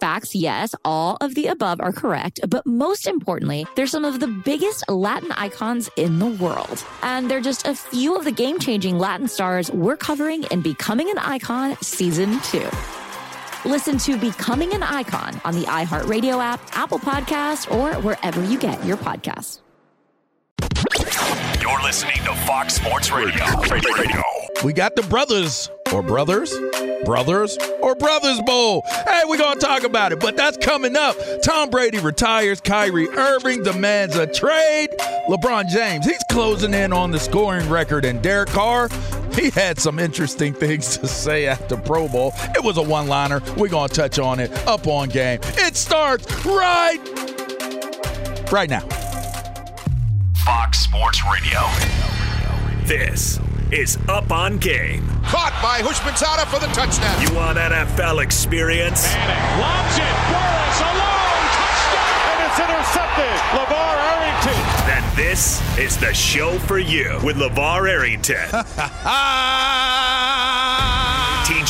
Facts, yes, all of the above are correct. But most importantly, they're some of the biggest Latin icons in the world. And they're just a few of the game changing Latin stars we're covering in Becoming an Icon Season 2. Listen to Becoming an Icon on the iHeartRadio app, Apple Podcast, or wherever you get your podcasts. You're listening to Fox Sports Radio. Radio. We got the brothers or brothers, brothers or brothers bowl. Hey, we're gonna talk about it, but that's coming up. Tom Brady retires. Kyrie Irving demands a trade. LeBron James, he's closing in on the scoring record, and Derek Carr. He had some interesting things to say after the Pro Bowl. It was a one-liner. We're gonna touch on it up on game. It starts right, right now. Fox Sports Radio. This is Up on Game. Caught by Houshmandzadeh for the touchdown. You want NFL experience? Manning lobs it. Burress alone. Touchdown. And it's intercepted. LeVar Arrington. Then this is the show for you with LeVar Arrington.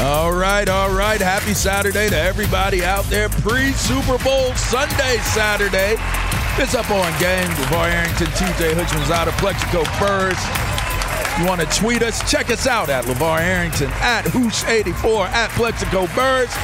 All right, all right. Happy Saturday to everybody out there. Pre Super Bowl Sunday, Saturday. It's up on game. LeVar Arrington, TJ Hutchins out of Plaxico Burress. You want to tweet us? Check us out at LeVar Arrington, at Hoosh84, at Plaxico Burress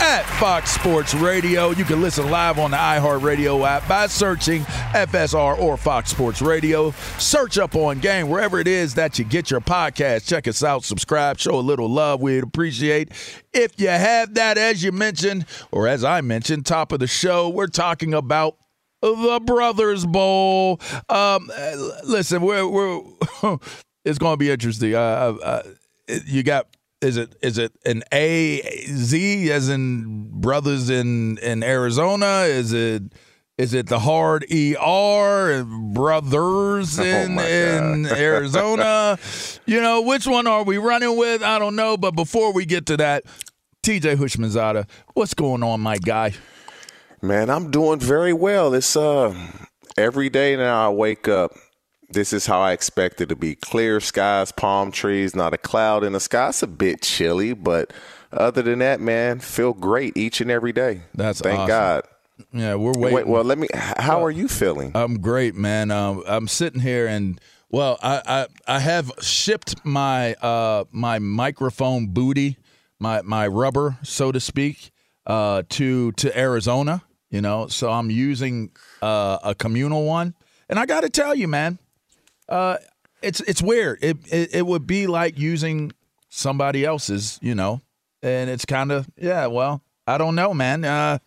at Fox Sports Radio. You can listen live on the iHeartRadio app by searching FSR or Fox Sports Radio. Search up on game wherever it is that you get your podcast. Check us out, subscribe, show a little love. We'd appreciate if you have that, as you mentioned, or as I mentioned, top of the show. We're talking about the Brothers Bowl. Um, listen, we're, we're it's going to be interesting. Uh, uh, uh you got is it is it an A Z as in brothers in in Arizona? Is it is it the hard ER brothers in oh in Arizona? you know, which one are we running with? I don't know. But before we get to that, TJ Houshmandzadeh, what's going on, my guy? Man, I'm doing very well. It's uh every day now I wake up this is how I expect it to be. Clear skies, palm trees, not a cloud in the sky. It's a bit chilly, but other than that, man, feel great each and every day. That's thank awesome. God. Yeah, we're waiting. Wait, well, let me. How are you feeling? I'm great, man. Um, I'm sitting here and well, I, I I have shipped my uh my microphone booty, my my rubber, so to speak, uh to to Arizona. You know, so I'm using uh, a communal one, and I got to tell you, man, uh, it's it's weird. It, it it would be like using somebody else's, you know, and it's kind of yeah. Well, I don't know, man. Uh,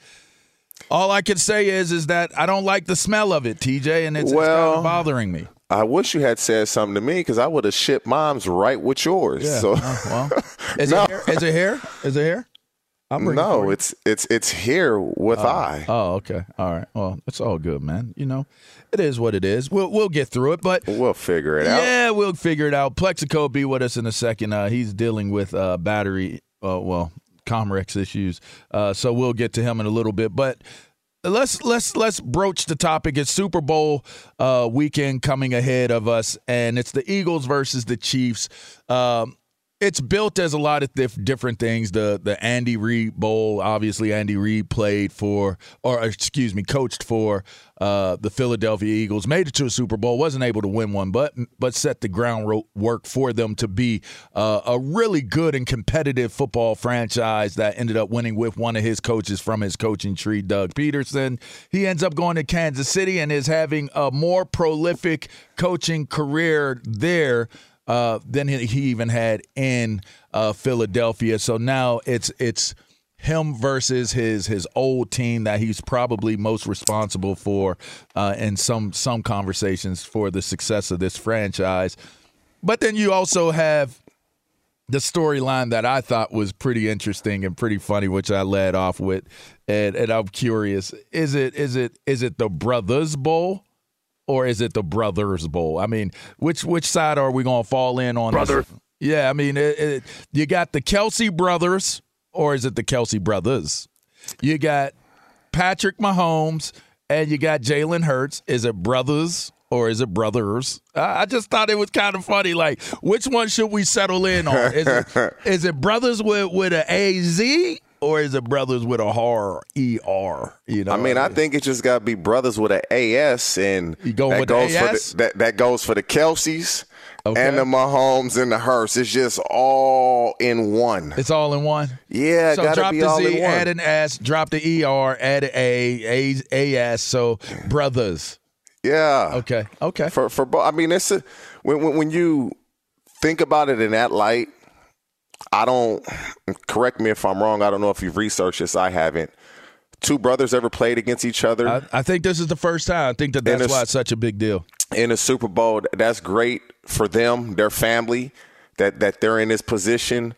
all I can say is is that I don't like the smell of it, TJ, and it's, well, it's kind of bothering me. I wish you had said something to me because I would have shipped mom's right with yours. Yeah. So, oh, well, is, no. it here? is it here? Is it here? No, it's it's it's here with I. Oh, okay. All right. Well, it's all good, man. You know, it is what it is. We'll we'll get through it, but We'll figure it out. yeah, we'll figure it out. Plaxico will be with us in a second. Uh, he's dealing with uh, battery, uh, well, Comrex issues. Uh, so we'll get to him in a little bit, but. Let's let's let's broach the topic. It's Super Bowl uh, weekend coming ahead of us, and it's the Eagles versus the Chiefs. Um, it's built as a lot of dif- different things. The the Andy Reid Bowl, obviously Andy Reid played for, or excuse me, coached for uh, the Philadelphia Eagles. Made it to a Super Bowl, wasn't able to win one, but but set the groundwork for them to be uh, a really good and competitive football franchise that ended up winning with one of his coaches from his coaching tree, Doug Pederson. He ends up going to Kansas City and is having a more prolific coaching career there uh, than he even had in uh, Philadelphia. So now it's it's him versus his his old team that he's probably most responsible for uh, in some some conversations for the success of this franchise. But then you also have the storyline that I thought was pretty interesting and pretty funny, which I led off with, and, and I'm curious: is it is it is it the Brothers Bowl? Or is it the Brothers Bowl? I mean, which which side are we going to fall in on? Brother. This? Yeah, I mean, it, it, you got the Kelce brothers, or is it the Kelce brothers? You got Patrick Mahomes, and you got Jalen Hurts. Is it brothers? Or is it brothers? I I just thought it was kind of funny. Like, which one should we settle in on? Is it, is it brothers with with a A Z or is it brothers with a horror er? You know, I mean, I think it just got to be brothers with an AS, and You going that with the goes for the, that that goes for the Kelces Okay. and the Mahomes and the Hurts. It's just all in one. It's all in one. Yeah, So drop be the all Z, in one. add an S, drop the ER, add an A, A, AS. So brothers. yeah. Okay. Okay. For for I mean, it's a, when, when when you think about it in that light, I don't. Correct me if I'm wrong. I don't know if you've researched this. I haven't. Two brothers ever played against each other. I, I think this is the first time. I think that that's it's- why it's such a big deal. in the Super Bowl. That's great for them, their family, that that they're in this position.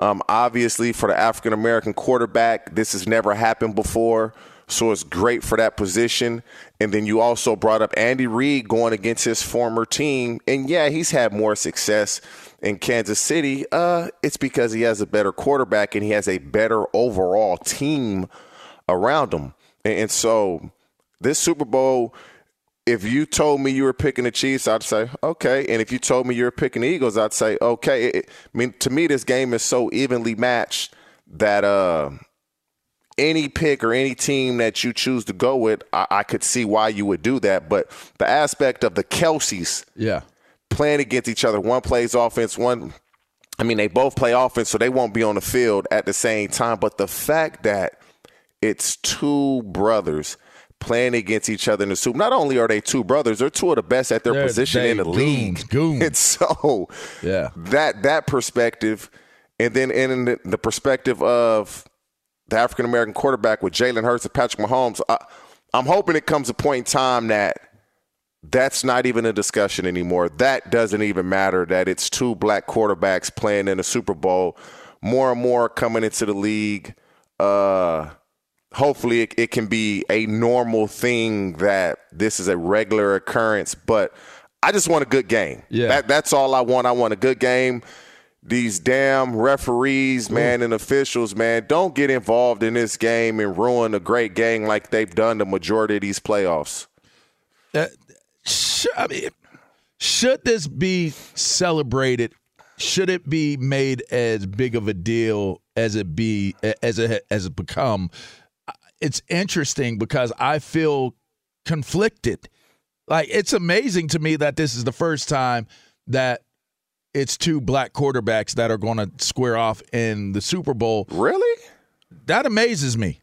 Um, obviously, for the African American quarterback, this has never happened before, so it's great for that position. And then you also brought up Andy Reid going against his former team, and yeah, he's had more success in Kansas City. Uh, it's because he has a better quarterback and he has a better overall team around him. And, and so, this Super Bowl if you told me you were picking the Chiefs, I'd say okay. And if you told me you were picking the Eagles, I'd say okay. It- I mean, to me, this game is so evenly matched that uh, any pick or any team that you choose to go with, I, I could see why you would do that. But the aspect of the Kelces Yeah. playing against each other, one plays offense, one. I mean, they both play offense, so they won't be on the field at the same time. But the fact that it's two brothers playing against each other in the Super. Not only are they two brothers, they're two of the best at their They're- position in the goons, league. goons. And so Yeah. that that perspective, and then in the, the perspective of the African American quarterback with Jalen Hurts and Patrick Mahomes, I, I'm hoping it comes a point in time that that's not even a discussion anymore. That doesn't even matter. That it's two black quarterbacks playing in a Super Bowl. More and more coming into the league. Uh, hopefully, it, it can be a normal thing that this is a regular occurrence. But I just want a good game. Yeah. That, that's all I want. I want a good game. These damn referees, man, and officials, man, don't get involved in this game and ruin a great game like they've done the majority of these playoffs. Uh, sh- I mean, should this be celebrated? Should it be made as big of a deal as it be as it as it become? It's interesting because I feel conflicted. Like it's amazing to me that this is the first time that it's two black quarterbacks that are going to square off in the Super Bowl. Really? That amazes me.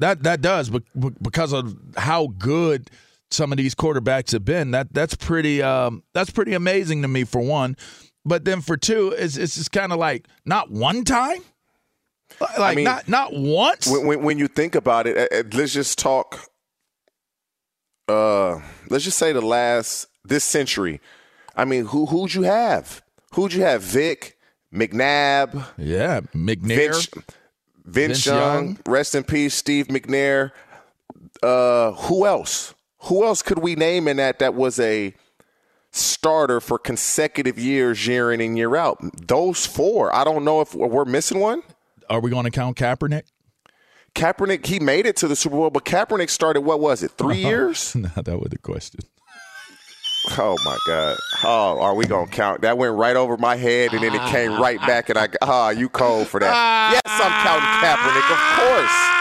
That that does be- because of how good some of these quarterbacks have been. That that's pretty um, that's pretty amazing to me for one. But then for two, it's it's just kind of like not one time, like mean, not not once. When, when, when you think about it, let's just talk. Uh, let's just say the last this century. I mean, who who'd you have? Who'd you have? Vic, McNabb, yeah, McNair. Vince, Vince, Vince Young, Young. rest in peace, Steve McNair. Uh, who else? Who else could we name in that that was a starter for consecutive years, year in and year out? Those four. I don't know if we're missing one. Are we going to count Kaepernick? Kaepernick, he made it to the Super Bowl, but Kaepernick started what was it, three years? no, that was the question. Oh my God! Oh, are we gonna count? That went right over my head, and then it came right back, and I ah, you cold for that? yes, I'm counting Kaepernick, of course.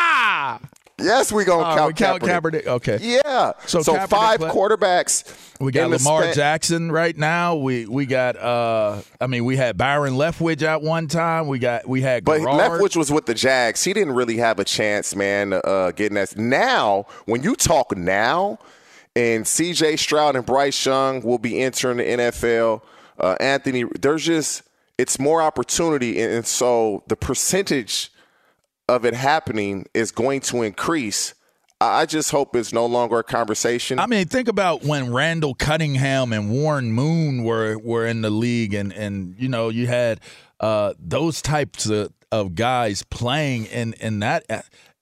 Yes, we gonna Oh, count, we count Kaepernick. Kaepernick. Okay. Yeah. So So, Kaepernick five play- quarterbacks. We got Lamar span- Jackson right now. We we got uh I mean we had Byron Leftwich at one time. We got we had But Garrard. Leftwich was with the Jags. He didn't really have a chance, man, uh, getting that. Now, when you talk now, and C.J. Stroud and Bryce Young will be entering the NFL. Uh, Anthony, there's just it's more opportunity, and, and so the percentage of it happening is going to increase. I just hope it's no longer a conversation. I mean, think about when Randall Cunningham and Warren Moon were were in the league, and and you know you had uh, those types of, of guys playing in in that.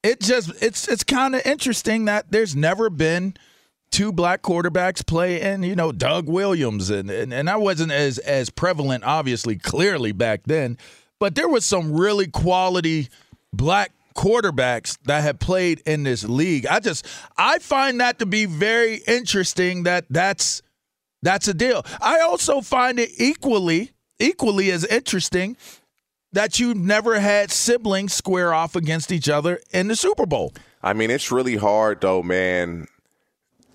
It just it's it's kind of interesting that there's never been two black quarterbacks play and you know Doug Williams. And, and and that wasn't as as prevalent obviously clearly back then but there was some really quality black quarterbacks that have played in this league. I just I find that to be very interesting that that's that's a deal. I also find it equally equally as interesting that you never had siblings square off against each other in the Super Bowl. I mean, it's really hard though, man,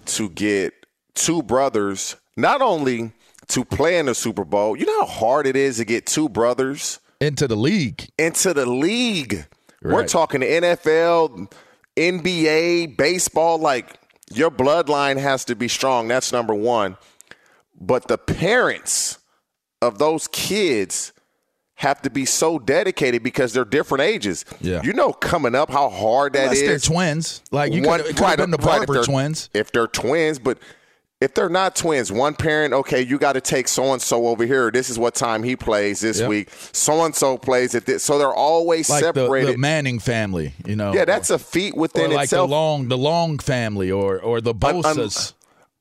to get two brothers not only to play in the Super Bowl. You know how hard it is to get two brothers into the league. into the league. We're talking the NFL, NBA, baseball. Like your bloodline has to be strong. That's number one. But the parents of those kids have to be so dedicated because they're different ages. Yeah. You know, coming up, how hard that Unless is. they're twins. Like you One- could have been the right, if Barber they're- twins. If they're twins, but if they're not twins, one parent, okay, you got to take so and so over here. This is what time he plays this Yep. week. So and so plays at this. So they're always Like separated. the Manning family, you know. yeah, that's a feat or within like itself. the Long the Long family or or the Un- un- Bosas.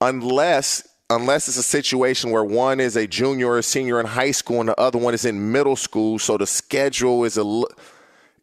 unless unless it's a situation where one is a junior or senior in high school and the other one is in middle school, so the schedule is a.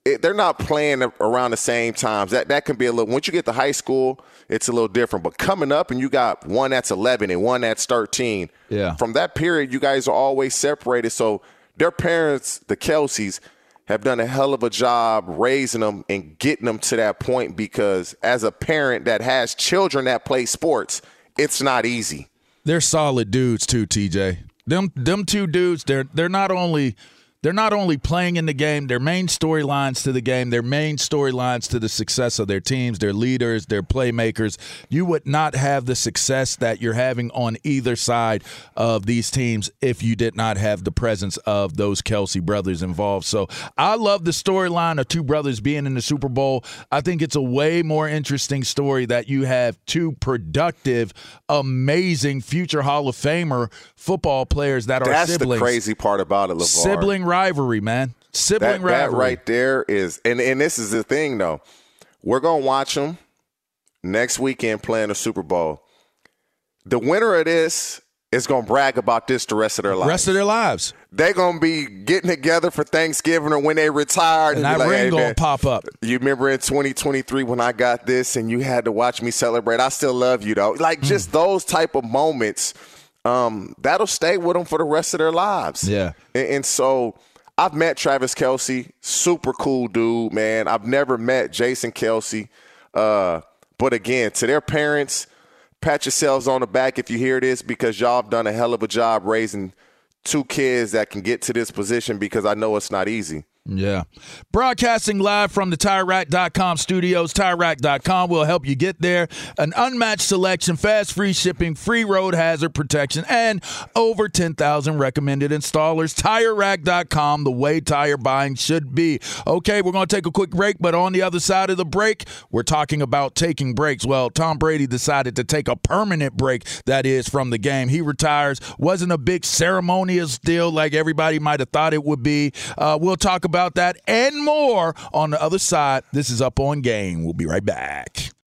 It, they're not playing around the same times. That that can be a little. Once you get to high school, it's a little different. But coming up, and you got one that's 11 and one that's 13. Yeah. From that period, you guys are always separated. So their parents, the Kelces, have done a hell of a job raising them and getting them to that point. Because as a parent that has children that play sports, it's not easy. They're solid dudes too, TJ. Them them two dudes, they're they're not only they're not only playing in the game, their main storylines to the game, their main storylines to the success of their teams, their leaders, their playmakers. You would not have the success that you're having on either side of these teams if you did not have the presence of those Kelce brothers involved. So I love the storyline of two brothers being in the Super Bowl. I think it's a way more interesting story that you have two productive, amazing future Hall of Famer football players that are That's siblings. the crazy part about it, LeVar. Sibling rivalry, man. Sibling that, that right there is, and, and this is the thing, though. We're going to watch them next weekend playing the Super Bowl. The winner of this is going to brag about this the rest of their lives. The rest of their lives. They're going to be getting together for Thanksgiving or when they retire. And be that like, ring "Hey, gonna man, pop up. You remember in 2023 when I got this and you had to watch me celebrate? I still love you, though. Like Hmm. just those type of moments, um, that'll stay with them for the rest of their lives. Yeah. And, and so I've met Travis Kelce, super cool dude, man. I've never met Jason Kelce. Uh, but again, to their parents, pat yourselves on the back if you hear this because y'all have done a hell of a job raising two kids that can get to this position because I know it's not easy. Yeah. Broadcasting live from the TireRack.com studios. TireRack.com will help you get there. An unmatched selection, fast free shipping, free road hazard protection, and over 10,000 recommended installers. TireRack.com, the way tire buying should be. Okay, we're going to take a quick break, but on the other side of the break, we're talking about taking breaks. Well, Tom Brady decided to take a permanent break, that is, from the game. He retires. Wasn't a big ceremonious deal like everybody might have thought it would be. Uh, we'll talk about about that and more on the other side. This is Up on Game. We'll be right back.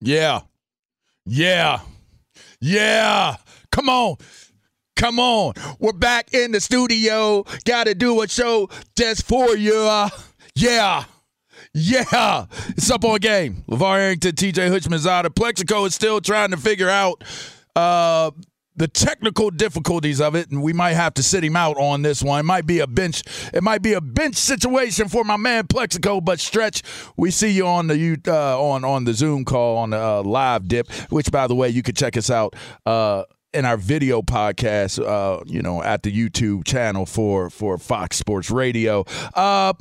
Yeah. Yeah. Yeah. Come on. Come on. We're back in the studio. Got to do a show just for you. Yeah. Yeah. It's up on game. LeVar Arrington, TJ Hutchman's out. Plaxico is still trying to figure out uh, the technical difficulties of it, and we might have to sit him out on this one. It might be a bench. It might be a bench situation for my man Plaxico. But stretch, we see you on the uh, on on the Zoom call on the uh, live dip. Which, by the way, you can check us out. Uh, in our video podcast, uh, you know, at the YouTube channel for for Fox Sports Radio. Uh,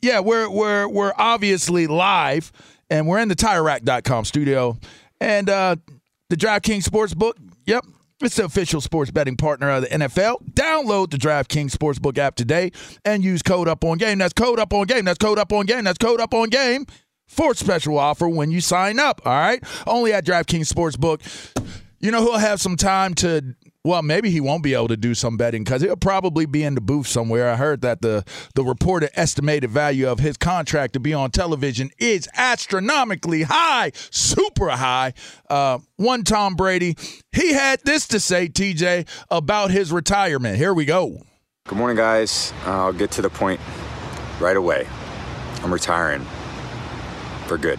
yeah, we're we're we're obviously live, and we're in the TireRack.com studio, and uh, the DraftKings Sportsbook. Yep, it's the official sports betting partner of the NFL. Download the DraftKings Sportsbook app today and use code up on game. That's code up on game. That's code up on game. That's code up on game for special offer when you sign up. All right, only at DraftKings Sportsbook. You know who'll have some time to well, maybe he won't be able to do some betting because he'll probably be in the booth somewhere. I heard that the the reported estimated value of his contract to be on television is astronomically high, super high. Uh, one Tom Brady, he had this to say, TJ, about his retirement. Here we go. Good morning, guys. I'll get to the point right away. I'm retiring for good.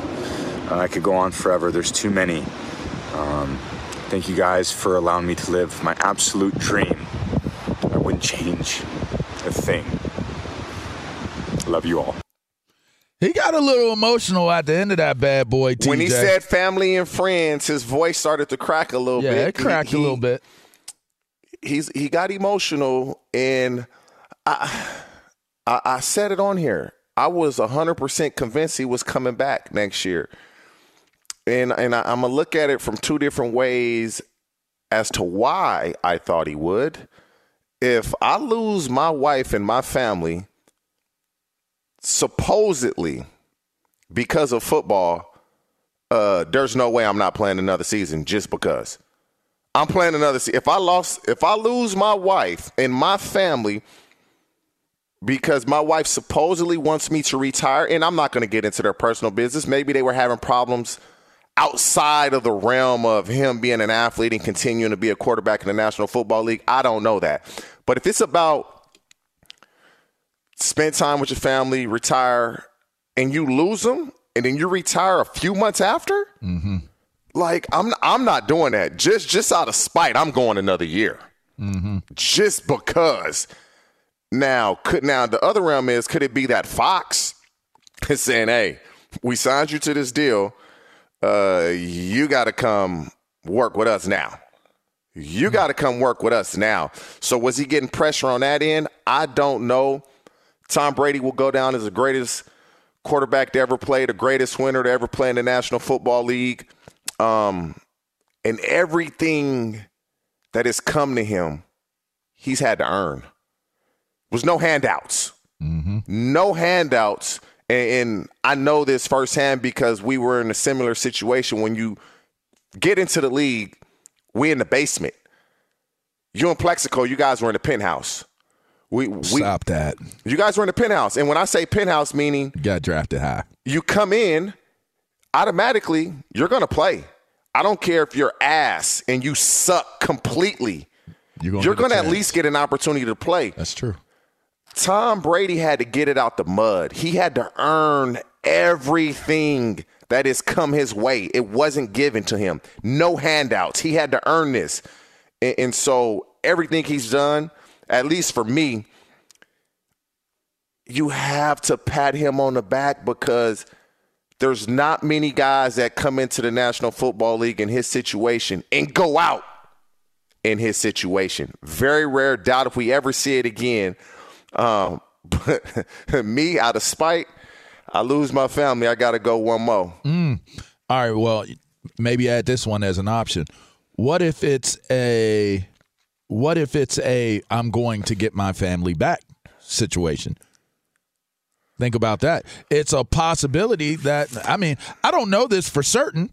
Uh, I could go on forever. There's too many. Um, thank you guys for allowing me to live my absolute dream. I wouldn't change a thing. Love you all. He got a little emotional at the end of that bad boy. TJ. When he said family and friends, his voice started to crack a little yeah, bit. it cracked He- a little bit. He's he got emotional, and I, I I said it on here. I was 100% convinced he was coming back next year. And and I, I'm gonna look at it from two different ways as to why I thought he would. If I lose my wife and my family, supposedly because of football, uh, there's no way I'm not playing another season just because. I'm playing another season. If I lost, if I lose my wife and my family because my wife supposedly wants me to retire, and I'm not going to get into their personal business. Maybe they were having problems outside of the realm of him being an athlete and continuing to be a quarterback in the National Football League. I don't know that. But if it's about spend time with your family, retire, and you lose them, and then you retire a few months after, mm-hmm. like I'm I'm not doing that. Just just out of spite, I'm going another year. Mm-hmm. Just because. Now, could now the other realm is could it be that Fox is saying, "Hey, we signed you to this deal. Uh, you got to come work with us now. You got to come work with us now." So was he getting pressure on that end? I don't know. Tom Brady will go down as the greatest quarterback to ever play, the greatest winner to ever play in the National Football League. Um, and everything that has come to him, he's had to earn. Was no handouts. Mm-hmm. No handouts. And, I know this firsthand because we were in a similar situation when you get into the league, we in the basement. You in Plaxico, you guys were in the penthouse. We, we stop that. You guys were in the penthouse, and when I say penthouse, meaning you got drafted high. You come in, automatically you're gonna play. I don't care if you're ass and you suck completely. You're gonna, you're gonna at chance. least get an opportunity to play. That's true. Tom Brady had to get it out the mud. He had to earn everything that has come his way. It wasn't given to him. No handouts. He had to earn this. And, and so everything he's done, at least for me, you have to pat him on the back because there's not many guys that come into the National Football League in his situation and go out in his situation. Very rare. Doubt if we ever see it again. Um, but me, out of spite, I lose my family. I got to go one more. Mm. All right. Well, maybe add this one as an option. What if it's a what if it's a I'm going to get my family back situation? Think about that. It's a possibility that I mean, I don't know this for certain.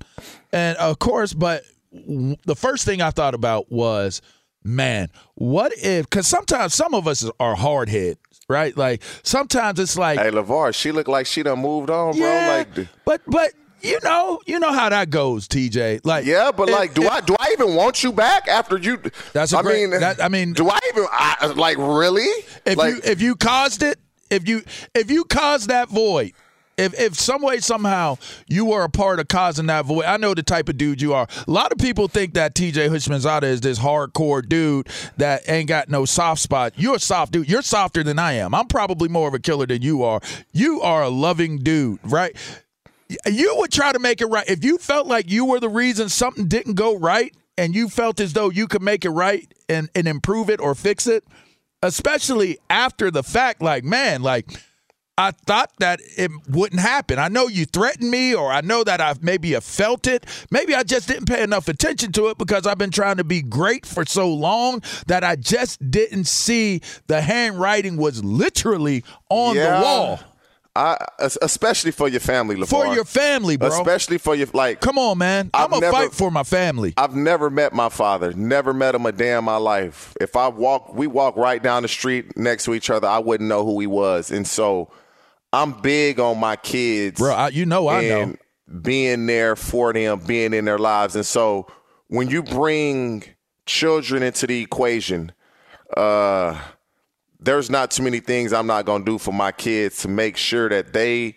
And of course, but the first thing I thought about was man, what if? Because sometimes some of us are hard head, right? Like sometimes it's like, hey, Levar, she looked like she done moved on, bro. Yeah, like, but but you know, you know how that goes, TJ. Like, yeah, but like, do I do I even want you back after you? That's a I great, mean, that, I mean, do I even I, like really? If like, you if you caused it, if you if you caused that void. If, if some way somehow you were a part of causing that void, I know the type of dude you are. A lot of people think that TJ Houshmandzadeh is this hardcore dude that ain't got no soft spot. You're a soft dude. You're softer than I am. I'm probably more of a killer than you are. You are a loving dude, right? You would try to make it right. If you felt like you were the reason something didn't go right and you felt as though you could make it right and, and improve it or fix it, especially after the fact, like, man, like, I thought that it wouldn't happen. I know you threatened me, or I know that I've maybe have felt it. Maybe I just didn't pay enough attention to it because I've been trying to be great for so long that I just didn't see the handwriting was literally on yeah. the wall. I, especially for your family, LeVar. For your family, bro. Especially for your like. Come on, man. I'm gonna fight for my family. I've never met my father. Never met him a day in my life. If I walk, we walk right down the street next to each other. I wouldn't know who he was, and so I'm big on my kids, bro. I, you know, I know being there for them, being in their lives, and so when you bring children into the equation, uh, there's not too many things I'm not going to do for my kids to make sure that they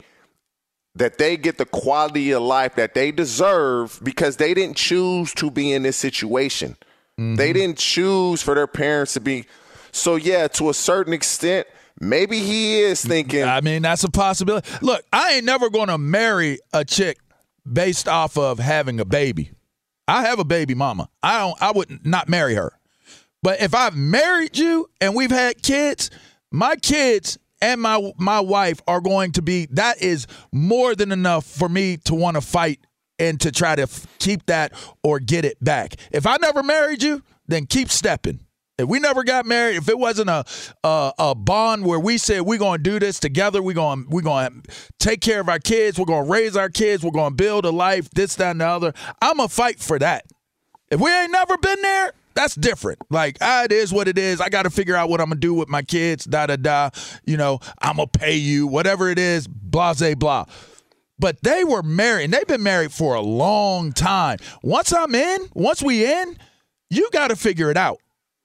that they get the quality of life that they deserve because they didn't choose to be in this situation. Mm-hmm. They didn't choose for their parents to be. So yeah, to a certain extent, maybe he is thinking. I mean, that's a possibility. Look, I ain't never going to marry a chick based off of having a baby. I have a baby mama. I don't. I would not marry her. But if I've married you and we've had kids, my kids and my my wife are going to be that is more than enough for me to want to fight and to try to f- keep that or get it back. If I never married you, then keep stepping. If we never got married, if it wasn't a a, a bond where we said we're going to do this together, we're going we're going to take care of our kids, we're going to raise our kids, we're going to build a life, this, that, and the other. I'm gonna fight for that. If we ain't never been there, that's different. Like, ah, it is what it is. I got to figure out what I'm gonna do with my kids. Da da da. You know, I'm gonna pay you, whatever it is. Blah blah blah. But they were married, and they've been married for a long time. Once I'm in, once we in, you got to figure it out.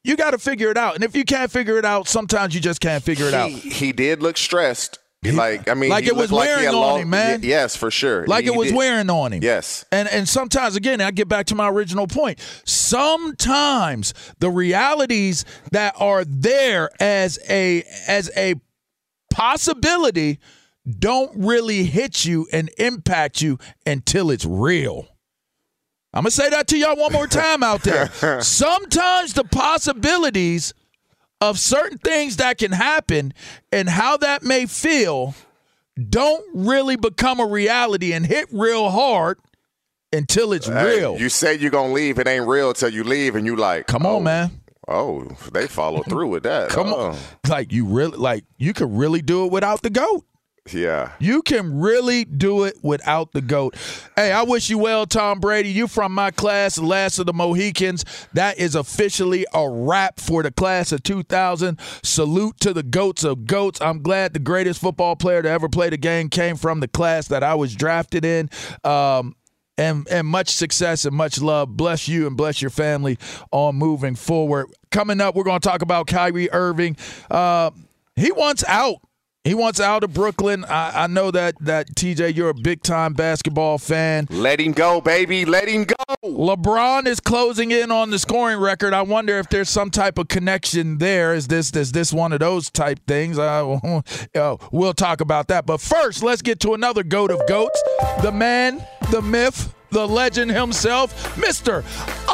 You got to figure it out. And if you can't figure it out, sometimes you just can't figure it he, out. He did look stressed. Like I mean, Like it was looked like wearing on long- him, man. Y- yes, for sure. Like He it was did. wearing on him. Yes. And and sometimes again, I get back to my original point. Sometimes the realities that are there as a as a possibility don't really hit you and impact you until it's real. I'm gonna say that to y'all one more time out there. Sometimes the possibilities of certain things that can happen and how that may feel don't really become a reality and hit real hard until it's Hey, real. You say you're gonna leave, it ain't real till you leave, and you like, Come on, oh, man. Oh, they follow through with that. Come Oh. on. Uh. Like you really like you could really do it without the goat. Yeah. You can really do it without the GOAT. Hey, I wish you well, Tom Brady. You from my class, the last of the Mohicans. That is officially a wrap for the class of 2000. Salute to the GOATs of GOATs. I'm glad the greatest football player to ever play the game came from the class that I was drafted in. Um, and, and much success and much love. Bless you and bless your family on moving forward. Coming up, we're going to talk about Kyrie Irving. Uh, he wants out. He wants out of Brooklyn. I, I know that that TJ, you're a big time basketball fan. Let him go, baby. Let him go. LeBron is closing in on the scoring record. I wonder if there's some type of connection there. Is this is this one of those type things? Uh, we'll talk about that. But first, let's get to another goat of goats, the man, the myth, the legend himself, Mister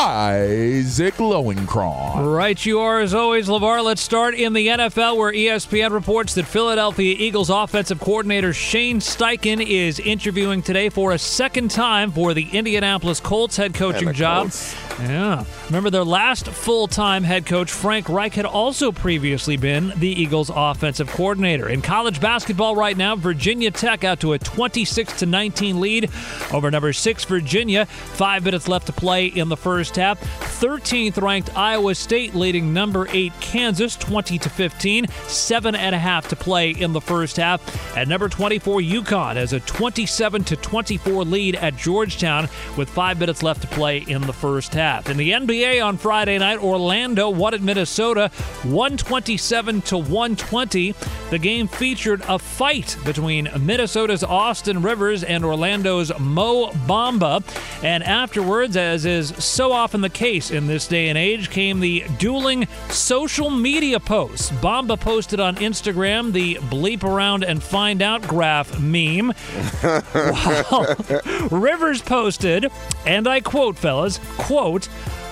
Isaac Lowenkron. Right, you are as always, LeVar. Let's start in the NFL, where ESPN reports that Philadelphia Eagles offensive coordinator Shane Steichen is interviewing today for a second time for the Indianapolis Colts head coaching job. Colts. Yeah. Remember, their last full time head coach, Frank Reich, had also previously been the Eagles offensive coordinator. In college basketball right now, Virginia Tech out to a 26 to 19 lead over number six Virginia. Five minutes left to play in the first half. 13th ranked Iowa State leading number eight Kansas 20 to 15. Seven and a half to play in the first half. At number 24 UConn has a 27 to 24 lead at Georgetown with five minutes left to play in the first half. In the NBA on Friday night, Orlando won at Minnesota 127 to 120. The game featured a fight between Minnesota's Austin Rivers and Orlando's Mo Bamba. And afterwards, as is so often the case in this day and age, came the dueling social media posts. Bamba posted on Instagram the bleep around and find out graph meme. Rivers posted, and I quote, fellas, quote,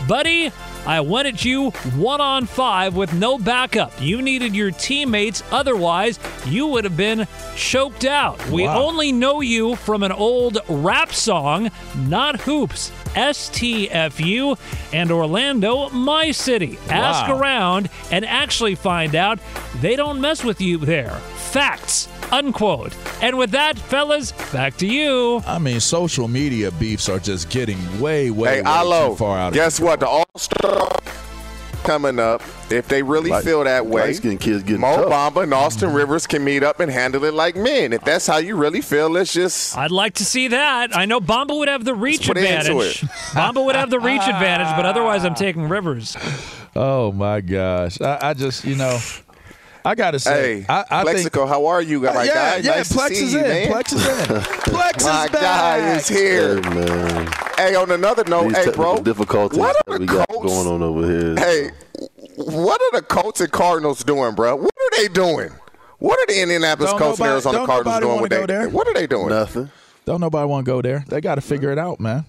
Buddy, I went at you one on five with no backup. You needed your teammates, otherwise, you would have been choked out. We Wow. only know you from an old rap song, not hoops. STFU and Orlando, my city. Ask around and actually find out they don't mess with you there. Facts. Unquote. And with that, fellas, back to you. I mean, social media beefs are just getting way, way, Hey, way Alo, too far out. of guess what? The All Star coming up. If they really Light- feel that way, light-skinned kids getting Mo tough. Bamba and Austin mm-hmm. Rivers can meet up and handle it like men. If that's how you really feel, let's just. I'd like to see that. I know Bamba would have the reach put it into advantage. it. Bamba would have the reach advantage, but otherwise, I'm taking Rivers. Oh my gosh! I, I just, you know, I gotta say, Hey, I, I think how are you? My yeah, guy? yeah, nice Plex to see is you, in. man. Plex is in. Plex My is guy is here. Hey, man. Hey, on another note, These hey, bro. difficulties what that are we the got Colts? going on over here. Hey, what are the Colts and Cardinals doing, bro? What are they doing? What are the Indianapolis Don't Colts and Arizona Cardinals doing with go they? What are they doing? Nothing. Don't nobody want to go there. They got to figure it out, man.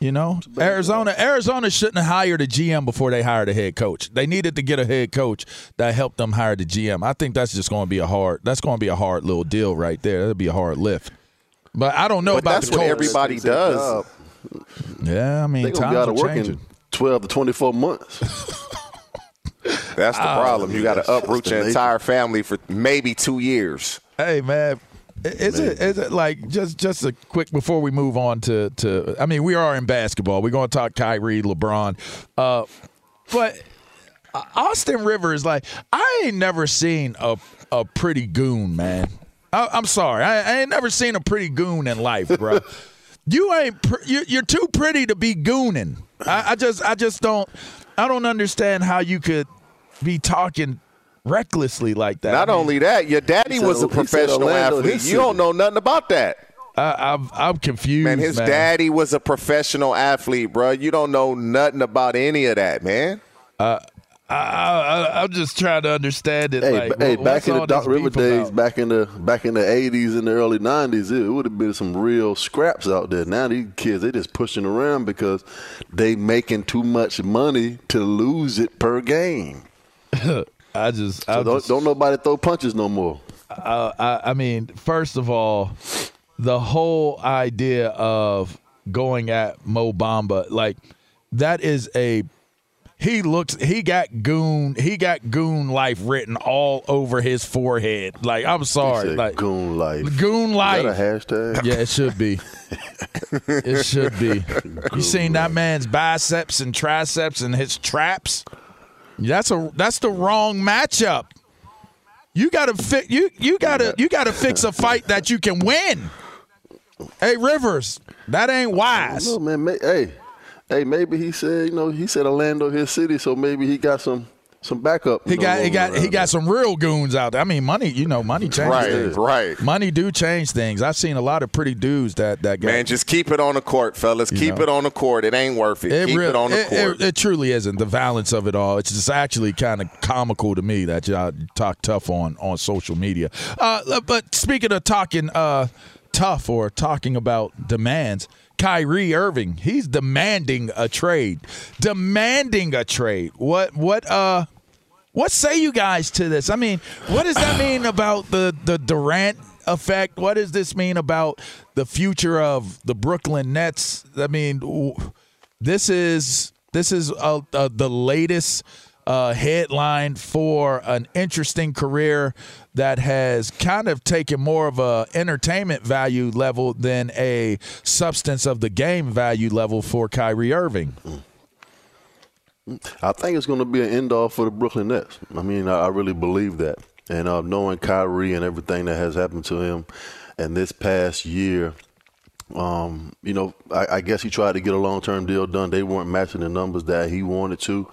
You know, Arizona Arizona shouldn't have hired a GM before they hired a head coach. They needed to get a head coach that helped them hire the GM. I think that's just going to be a hard. That's going to be a hard little deal right there. That'll be a hard lift. But I don't know But about that's the what Colts. everybody does. Yeah, I mean, They're gonna times are work changing. in twelve to twenty four months. That's the Oh, problem. You got to uproot your entire family for maybe two years. Hey man, is it is it like just just a quick before we move on to to I mean we are in basketball. We're going to talk Kyrie, LeBron, uh, but Austin Rivers like I ain't never seen a a pretty goon man. I, I'm sorry, I, I ain't never seen a pretty goon in life, bro. you ain't pr- you, you're too pretty to be gooning. I, I just I just don't I don't understand how you could be talking recklessly like that. Not I mean, only that, your daddy said- was a he professional Orlando, athlete. You don't know nothing about that. I, I'm I'm confused, Man, his daddy was a professional athlete, bro. You don't know nothing about any of that, man. Uh, I, I, I'm just trying to understand it. Hey, like, b- hey, what- back in the all Doc River days, about? back in the back in the eighties and the early nineties, it would have been some real scraps out there. Now these kids they just pushing around because they making too much money to lose it per game. I just, So I don't, just, don't nobody throw punches no more. uh, I, I mean, first of all, the whole idea of going at Mo Bamba, like that is a he looks he got goon he got goon life written all over his forehead. Like I'm sorry, like goon life. Goon Is life. that a hashtag? Yeah, it should be. it should be. You seen that man's biceps and triceps and his traps? That's a that's the wrong matchup. You gotta fi- you you gotta you gotta fix a fight that you can win. Hey Rivers, that ain't wise. No man, hey, hey, maybe he said you know he said Orlando his city, so maybe he got some some backup. He got he got he got some real goons out there. I mean, money, you know, money changes Right, things. right. Money do change things. I've seen a lot of pretty dudes that that got Man, just keep it on the court, fellas. You Keep know. it on the court. It ain't worth it. keep real- it on the it, court. It, it truly isn't the violence of it all. It's just actually kind of comical to me that y'all talk tough on on social media. Uh, but speaking of talking uh, tough or talking about demands, Kyrie Irving, he's demanding a trade. Demanding a trade. What what uh what say you guys to this? I mean, what does that mean about the the Durant effect? What does this mean about the future of the Brooklyn Nets? I mean, this is this is uh, uh, the latest uh, headline for an interesting career that has kind of taken more of a entertainment value level than a substance of the game value level for Kyrie Irving. I think it's going to be an end all for the Brooklyn Nets. I mean, I, really believe that. And uh, knowing Kyrie and everything that has happened to him, and this past year, um, you know, I, I guess he tried to get a long term deal done. They weren't matching the numbers that he wanted to,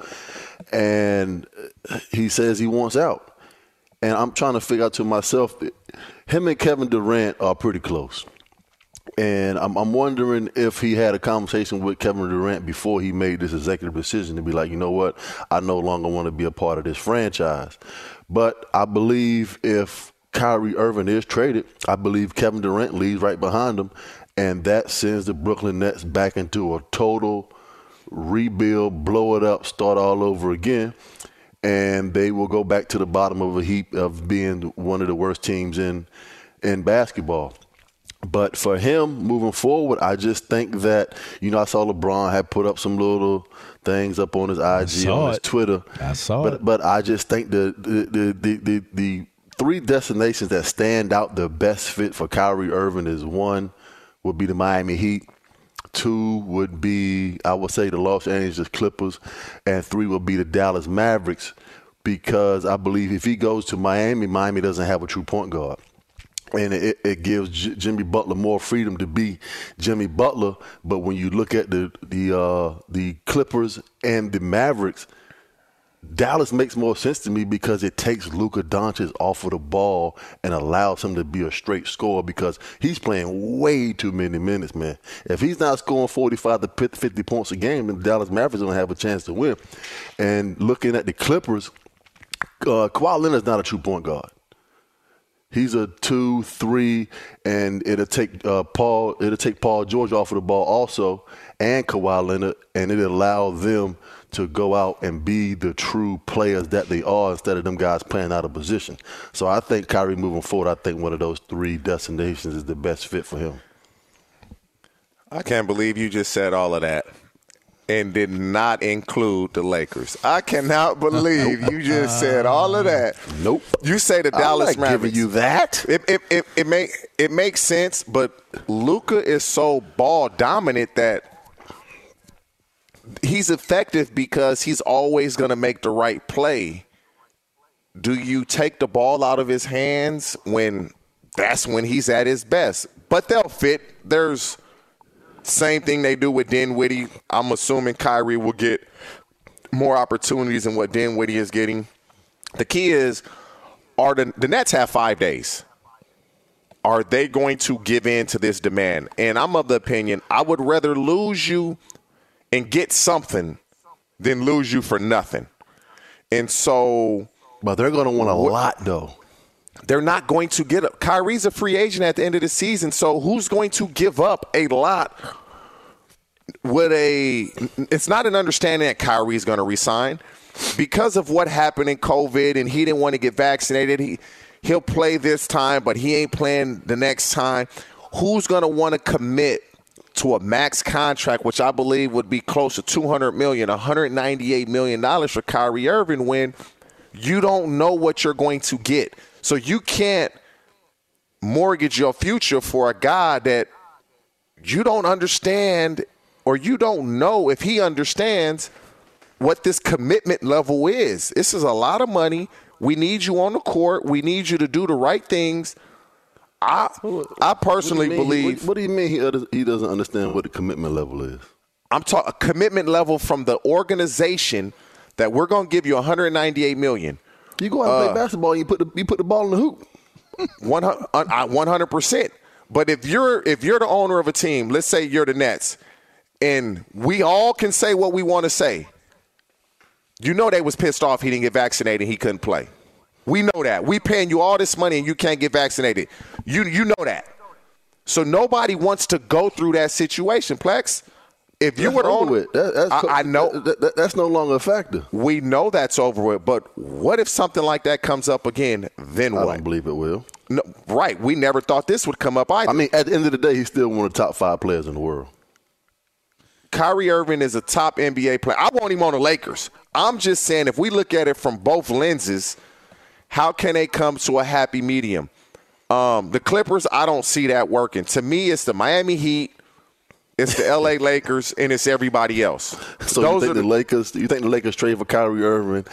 and he says he wants out. And I'm trying to figure out to myself, that him and Kevin Durant are pretty close. And I'm, I'm wondering if he had a conversation with Kevin Durant before he made this executive decision to be like, you know what, I no longer want to be a part of this franchise. But I believe if Kyrie Irving is traded, I believe Kevin Durant leaves right behind him, and that sends the Brooklyn Nets back into a total rebuild, blow it up, start all over again. And they will go back to the bottom of a heap of being one of the worst teams in in basketball. But for him moving forward, I just think that you know I saw LeBron had put up some little things up on his IG on his it. Twitter. I saw but, it. But I just think the the, the the the the three destinations that stand out the best fit for Kyrie Irving is one would be the Miami Heat. Two would be, I would say, the Los Angeles Clippers, and three would be the Dallas Mavericks, because I believe if he goes to Miami, Miami doesn't have a true point guard and it, it gives J- Jimmy Butler more freedom to be Jimmy Butler. But when you look at the the uh, the Clippers and the Mavericks, Dallas makes more sense to me because it takes Luka Doncic off of the ball and allows him to be a straight scorer because he's playing way too many minutes, man. If he's not scoring 45 to 50 points a game, then Dallas Mavericks don't have a chance to win. And looking at the Clippers, uh, Kawhi Leonard's not a true point guard. he's a two, three, and it'll take uh, Paul. It'll take Paul George off of the ball also, and Kawhi Leonard, and it'll allow them to go out and be the true players that they are instead of them guys playing out of position. So I think Kyrie moving forward, I think one of those three destinations is the best fit for him. I can't believe you just said all of that and did not include the Lakers. I cannot believe you just said all of that. Nope. You say the Dallas I'm not Mavericks. giving you that. It it it, it make it makes sense, but Luka is so ball dominant that he's effective because he's always going to make the right play. Do you take the ball out of his hands when that's when he's at his best? But they'll fit. There's same thing they do with Dinwiddie. I'm assuming Kyrie will get more opportunities than what Dinwiddie is getting. The key is, are the, the Nets have five days? Are they going to give in to this demand? And I'm of the opinion I would rather lose you and get something than lose you for nothing. And so, but they're going to want a lot though. They're not going to get up. Kyrie's a free agent at the end of the season, so who's going to give up a lot? With a, it's not an understanding that Kyrie's going to resign because of what happened in COVID, and he didn't want to get vaccinated. He he'll play this time, but he ain't playing the next time. Who's going to want to commit to a max contract, which I believe would be close to 200 million, 198 million dollars for Kyrie Irving when you don't know what you're going to get. So you can't mortgage your future for a guy that you don't understand or you don't know if he understands what this commitment level is. This is a lot of money. We need you on the court. We need you to do the right things. I I personally what believe. What, what, do you mean he he doesn't understand what the commitment level is? I'm talking a commitment level from the organization that we're going to give you 198 million. You go out and uh, play basketball, and you put the you put the ball in the hoop. 100 percent. But if you're if you're the owner of a team, let's say you're the Nets, and we all can say what we want to say. You know they was pissed off he didn't get vaccinated, he couldn't play. We know that. We paying you all this money and you can't get vaccinated. You you know that. So nobody wants to go through that situation, Plex. If you that's were on it, that, I, I, know that, that, that's no longer a factor. We know that's over with, but what if something like that comes up again? Then what? I don't believe it will. No, right. We never thought this would come up either. I mean, at the end of the day, he's still one of the top five players in the world. Kyrie Irving is a top NBA player. I want him on the Lakers. I'm just saying, if we look at it from both lenses, how can they come to a happy medium? Um, the Clippers, I don't see that working. To me, it's the Miami Heat it's the L.A. Lakers and it's everybody else. So Those you think the, the Lakers? You think the Lakers trade for Kyrie Irving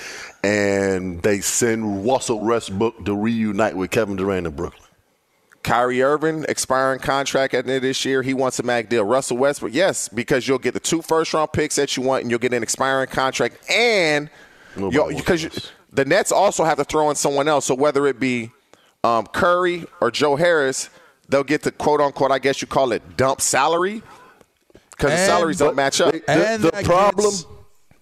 and they send Russell Westbrook to reunite with Kevin Durant in Brooklyn? Kyrie Irving expiring contract at the end of this year. He wants a mag deal. Russell Westbrook, yes, because you'll get the two first round picks that you want, and you'll get an expiring contract, and because the Nets also have to throw in someone else. So whether it be um, Curry or Joe Harris, they'll get the quote unquote, I guess you call it dump salary because the salaries don't match up. The, the problem, gets...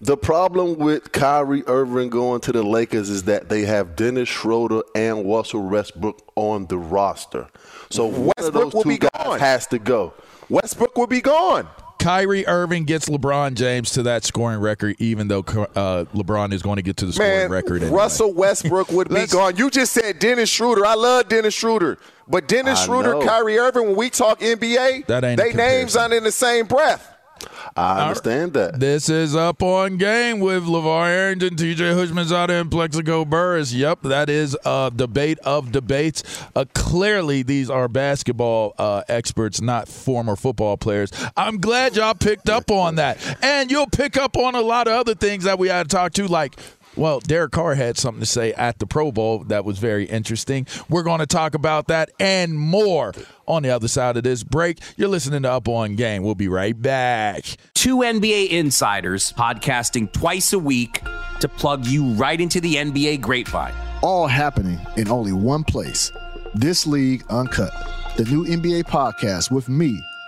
the problem with Kyrie Irving going to the Lakers is that they have Dennis Schroeder and Russell Westbrook on the roster. So Westbrook one of those two guys gone. has to go. Westbrook will be gone. Kyrie Irving gets LeBron James to that scoring record, even though uh, LeBron is going to get to the scoring Man, record. Anyway. Russell Westbrook would be gone. You just said Dennis Schroeder. I love Dennis Schroeder. But Dennis I Schroeder, know. Kyrie Irving, when we talk NBA, that ain't they names aren't in the same breath. I understand that. This is up on game with LeVar Arrington, TJ Houshmandzadeh, and Plaxico Burress. Yep, that is a debate of debates. Uh, clearly, these are basketball uh, experts, not former football players. I'm glad y'all picked up on that. And you'll pick up on a lot of other things that we had to talk to, like well, Derek Carr had something to say at the Pro Bowl that was very interesting. We're going to talk about that and more on the other side of this break. You're listening to Up on Game. We'll be right back. Two NBA insiders podcasting twice a week to plug you right into the NBA grapevine. All happening in only one place. This League Uncut, the new NBA podcast with me,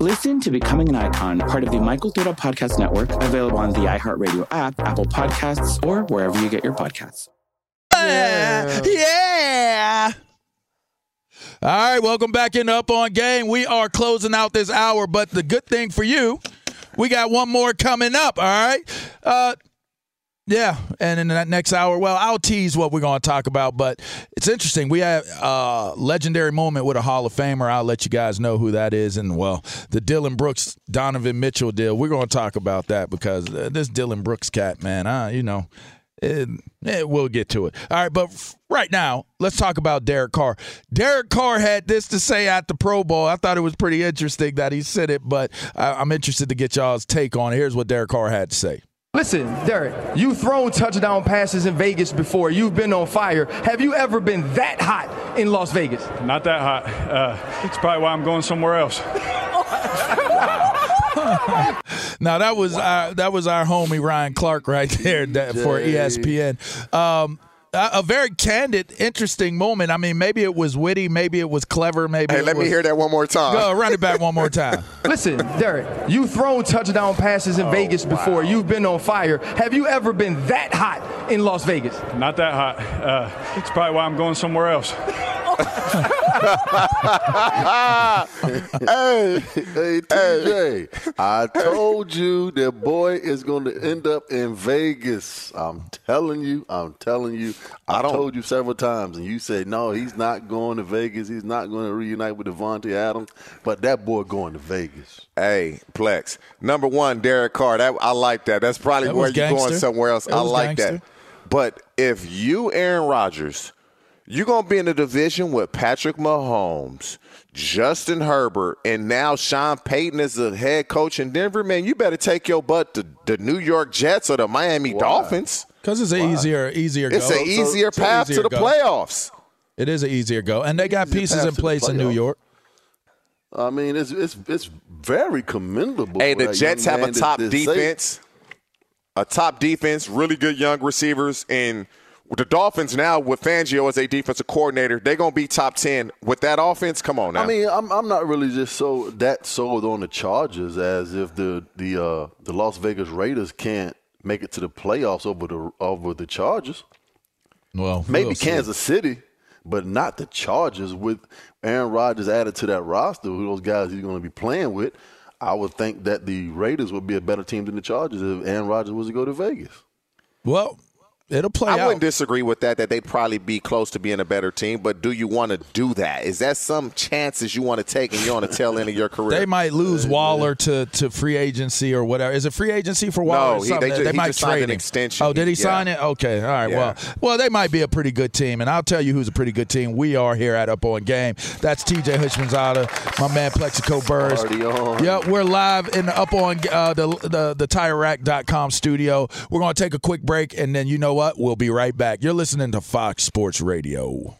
Listen to Becoming an Icon, part of the My Cultura Podcast Network, available on the iHeartRadio app, Apple Podcasts, or wherever you get your podcasts. Yeah. yeah. All right, welcome back in Up on Game. We are closing out this hour, but the good thing for you, we got one more coming up. All right. Uh, yeah, and in that next hour, well, I'll tease what we're going to talk about, but it's interesting. We have a legendary moment with a Hall of Famer. I'll let you guys know who that is, and well, the Dylan Brooks Donovan Mitchell deal. We're going to talk about that because this Dylan Brooks cat, man, uh, you know, it, it, we'll get to it. All right, but right now, let's talk about Derek Carr. Derek Carr had this to say at the Pro Bowl. I thought it was pretty interesting that he said it, but I, I'm interested to get y'all's take on it. Here's what Derek Carr had to say. Listen, Derek, you've thrown touchdown passes in Vegas before. You've been on fire. Have you ever been that hot in Las Vegas? Not that hot. Uh, it's probably why I'm going somewhere else. now that was our that was our homie Ryan Clark right there that, for ESPN. Um, a, a very candid, interesting moment. I mean, maybe it was witty, maybe it was clever, maybe. Hey, let was, me hear that one more time. Go run it back one more time. Listen, Derek, you've thrown touchdown passes in Oh, Vegas before. wow. You've been on fire. Have you ever been that hot in Las Vegas? Not that hot. Uh, it's probably why I'm going somewhere else. hey, hey, TJ, I told you that boy is going to end up in Vegas. I'm telling you, I'm telling you. I, told you several times, and you said no, he's not going to Vegas. He's not going to reunite with Davante Adams. But that boy going to Vegas. Hey, Plex. Number one, Derek Carr. That I like that. That's probably That where you're going somewhere else. That I like gangster. that. But if you, Aaron Rodgers, you're gonna be in a division with Patrick Mahomes, Justin Herbert, and now Sean Payton is the head coach in Denver, man, you better take your butt to the New York Jets or the Miami Dolphins. Because it's an easier, easier. It's go. an easier It's an path easier to the go. playoffs. It is an easier go, and they got Easier pieces in place in New. York. I mean, it's it's it's very commendable. Hey, the Jets have a top to say- defense, a top defense, really good young receivers, and The Dolphins now with Fangio as a defensive coordinator, they're gonna be top ten with that offense. Come on now. I mean, I'm, I'm not really just so that sold on the Chargers as if the the uh, the Las Vegas Raiders can't make it to the playoffs over the over the Chargers. Well, maybe we'll see. Kansas City, but not the Chargers. With Aaron Rodgers added to that roster, who those guys he's going to be playing with, I would think that the Raiders would be a better team than the Chargers if Aaron Rodgers was to go to Vegas. Well, it'll play I out. wouldn't disagree with that. That they'd probably be close to being a better team. But do you want to do that? Is that some chances you want to take and you're on the tail end of your career? They might lose Waller to, to free agency or whatever. Is it free agency for Waller? No, or he- they he might trade an extension. Oh, did he Yeah. sign it? Okay, all right. Yeah. Well, well, they might be a pretty good team, and I'll tell you who's a pretty good team. We are here at Up on Game. That's T.J. Houshmandzadeh, my man Plaxico Burress. Yeah, we're live in the Up on uh, the the the TireRack.com studio. We're going to take a quick break, and then you know what? We'll be right back. You're listening to Fox Sports Radio.